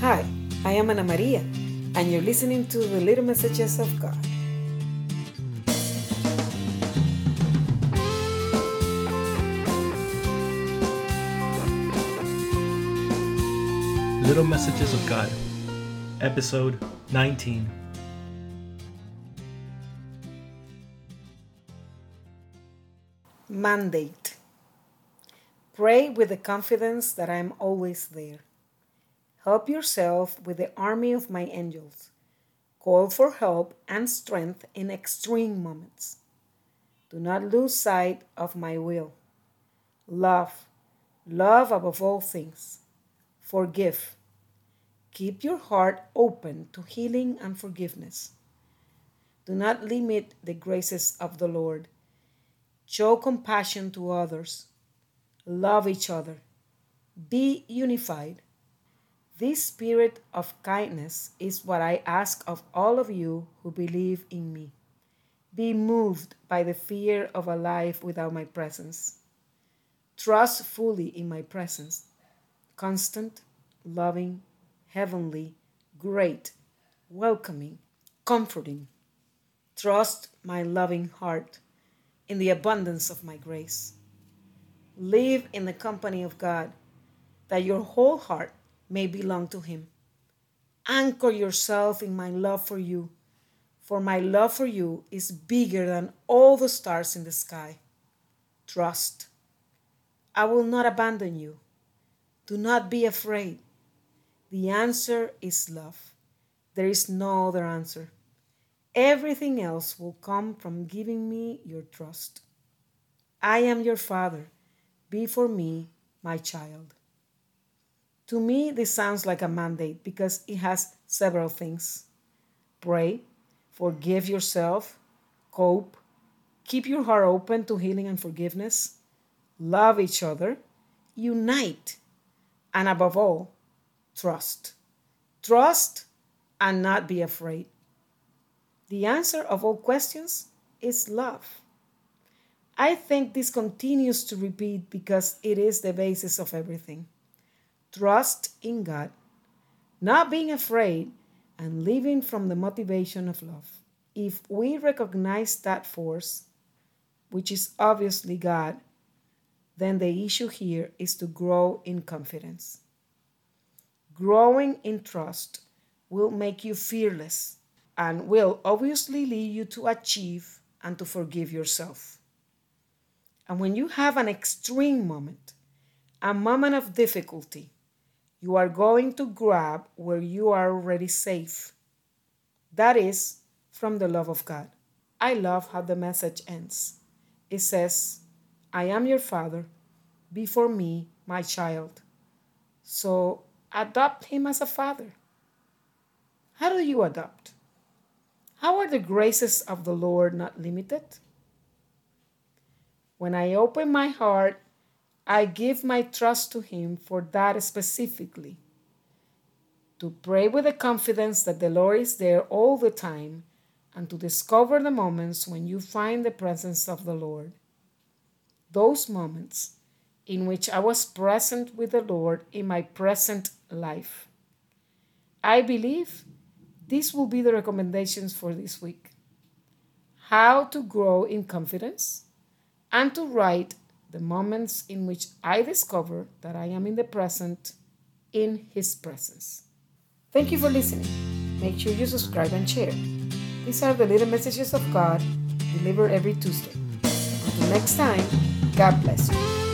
Hi, I am Ana Maria, and you're listening to the Little Messages of God. Little Messages of God, Episode 19. Mandate. Pray with the confidence that I am always there. Help yourself with the army of my angels. Call for help and strength in extreme moments. Do not lose sight of my will. Love, love above all things. Forgive. Keep your heart open to healing and forgiveness. Do not limit the graces of the Lord. Show compassion to others. Love each other. Be unified. This spirit of kindness is what I ask of all of you who believe in me. Be moved by the fear of a life without my presence. Trust fully in my presence. Constant, loving, heavenly, great, welcoming, comforting. Trust my loving heart in the abundance of my grace. Live in the company of God, that your whole heart may belong to Him. Anchor yourself in my love for you, for my love for you is bigger than all the stars in the sky. Trust. I will not abandon you. Do not be afraid. The answer is love. There is no other answer. Everything else will come from giving me your trust. I am your father. Be for me my child. To me, this sounds like a mandate because it has several things pray, forgive yourself, cope, keep your heart open to healing and forgiveness, love each other, unite, and above all, trust. Trust and not be afraid. The answer of all questions is love. I think this continues to repeat because it is the basis of everything. Trust in God, not being afraid, and living from the motivation of love. If we recognize that force, which is obviously God, then the issue here is to grow in confidence. Growing in trust will make you fearless and will obviously lead you to achieve and to forgive yourself. And when you have an extreme moment, a moment of difficulty, you are going to grab where you are already safe. That is from the love of God. I love how the message ends. It says, I am your father, be for me my child. So adopt him as a father. How do you adopt? How are the graces of the Lord not limited? When I open my heart, I give my trust to Him for that specifically. To pray with the confidence that the Lord is there all the time and to discover the moments when you find the presence of the Lord. Those moments in which I was present with the Lord in my present life. I believe these will be the recommendations for this week. How to grow in confidence and to write the moments in which I discover that I am in the present in His presence. Thank you for listening. Make sure you subscribe and share. These are the little messages of God delivered every Tuesday. Until next time, God bless you.